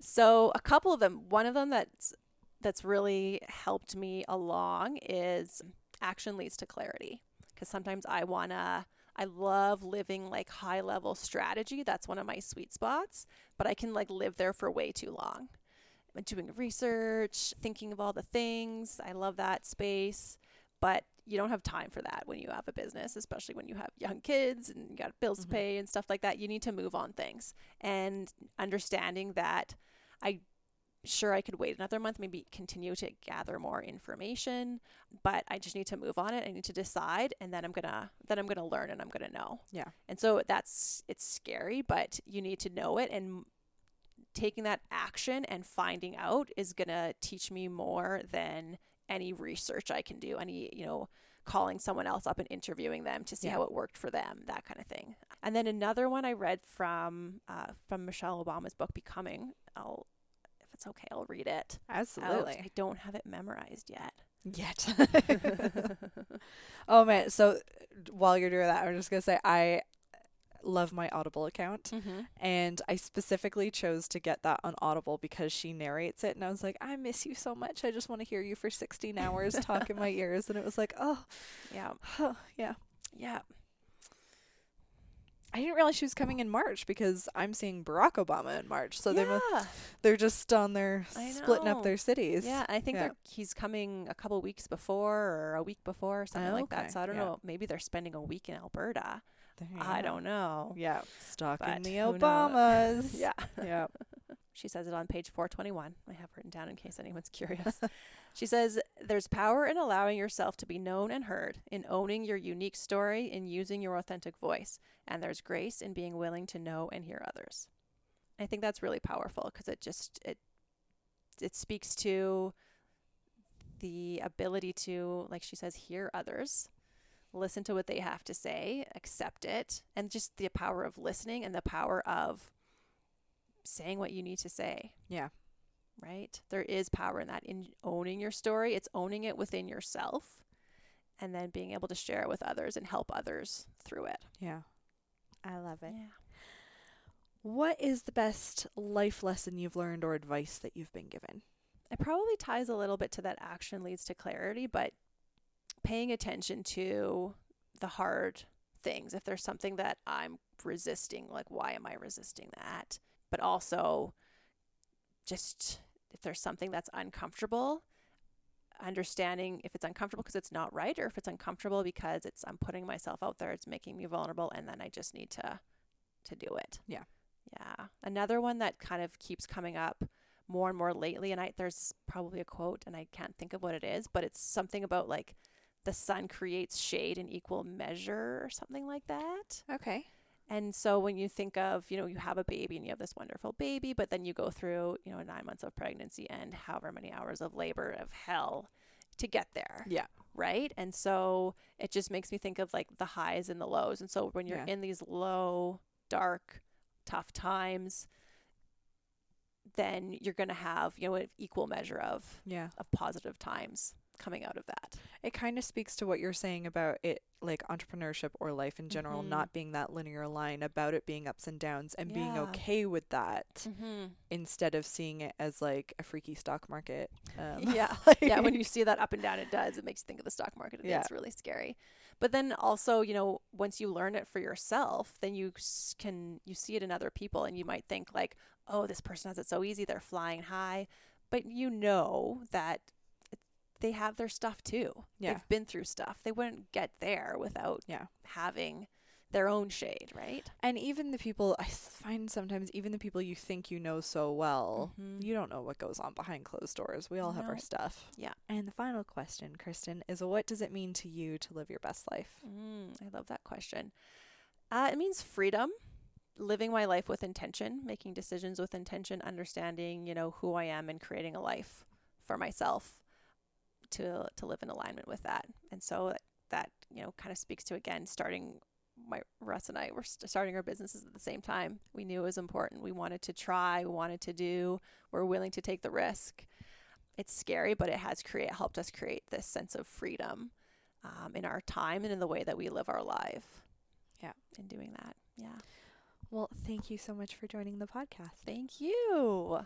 so a couple of them. One of them that's that's really helped me along is action leads to clarity. Because sometimes I wanna, I love living like high level strategy. That's one of my sweet spots. But I can like live there for way too long. I'm doing research, thinking of all the things. I love that space. But you don't have time for that when you have a business, especially when you have young kids and you got bills Mhm. to pay and stuff like that. You need to move on things and understanding that I sure I could wait another month, maybe continue to gather more information, but I just need to move on it. I need to decide and then I'm going to then I'm going to learn and I'm going to know. Yeah. And so that's it's scary, but you need to know it and taking that action and finding out is going to teach me more than any research I can do, any, you know, calling someone else up and interviewing them to see Yeah. how it worked for them, that kind of thing. And then another one I read from uh, from Michelle Obama's book Becoming. I'll it's okay, I'll read it. out. Absolutely. I don't have it memorized yet. Yet. oh man. So while you're doing that, I'm just gonna say I love my Audible account. mm-hmm. And I specifically chose to get that on Audible because she narrates it. And I was like, I miss you so much. I just want to hear you for 16 hours talk in my ears. And it was like, oh, Yeah. yeah. Yeah. I didn't realize she was coming in March because I'm seeing Barack Obama in March. So they yeah. they're just on their splitting up their cities. Yeah, I think Yeah. they're he's coming a couple weeks before or a week before or something like Okay, that. So I don't yeah. know. Maybe they're spending a week in Alberta. I don't know. Yeah, stalking But the? Obamas. Yeah. yeah. She says it on page 421. I have written down in case anyone's curious. she says, There's power in allowing yourself to be known and heard, in owning your unique story, in using your authentic voice. And there's grace in being willing to know and hear others. I think that's really powerful because it just, it, it speaks to the ability to, like she says, hear others, listen to what they have to say, accept it, and just the power of listening and the power of saying what you need to say. Yeah. Right? There is power in that in owning your story. It's owning it within yourself and then being able to share it with others and help others through it. Yeah. I love it. Yeah. What is the best life lesson you've learned or advice that you've been given? It probably ties a little bit to that action leads to clarity, but paying attention to the hard things. If there's something that I'm resisting, like why am I resisting that? But also just if there's something that's uncomfortable, understanding if it's uncomfortable because it's not right or if it's uncomfortable because it's I'm putting myself out there, it's making me vulnerable and then I just need to to do it. Yeah. Yeah. Another one that kind of keeps coming up more and more lately and I there's probably a quote and I can't think of what it is, but it's something about like the sun creates shade in equal measure or something like that. Okay. And so when you think of, you know, you have a baby and you have this wonderful baby, but then you go through, you know, 9 months of pregnancy and however many hours of labor of hell to get there Yeah. right? And so it just makes me think of like the highs and the lows. And so when you're Yeah. in these low, dark, tough times, then you're going to have, you know, an equal measure of Yeah. of positive times coming out of that. It kind of speaks to what you're saying about it, like entrepreneurship or life in general, Mhm. not being that linear line, about it being ups and downs and being okay with that Mm-hmm. instead of seeing it as like a freaky stock market. Um, Yeah. yeah, when you see that up and down, it does. It makes you think of the stock market. and Yeah. It's really scary. But then also, you know, once you learn it for yourself, then you can you see it in other people, and you might think like, oh, this person has it so easy. They're flying high, but you know that they have their stuff too. Yeah. They've been through stuff. They wouldn't get there without Yeah. having their own shade, right? And even the people I find sometimes even the people you think you know so well, Mhm. you don't know what goes on behind closed doors. We all have our stuff. Yeah. And the final question, Kristen, is what does it mean to you to live your best life? Mm, I love that question. Uh, it means freedom, living my life with intention, making decisions with intention, understanding, you know, who I am and creating a life for myself to to live in alignment with that. And so that, that you know, kind of speaks to again starting my Russ and I were st- starting our businesses at the same time. We knew it was important. We wanted to try, we wanted to do, we're willing to take the risk. It's scary, but it has create helped us create this sense of freedom um, in our time and in the way that we live our life. Yeah. In doing that. Yeah. Well, thank you so much for joining the podcast. Thank you.